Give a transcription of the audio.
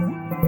Mm-hmm.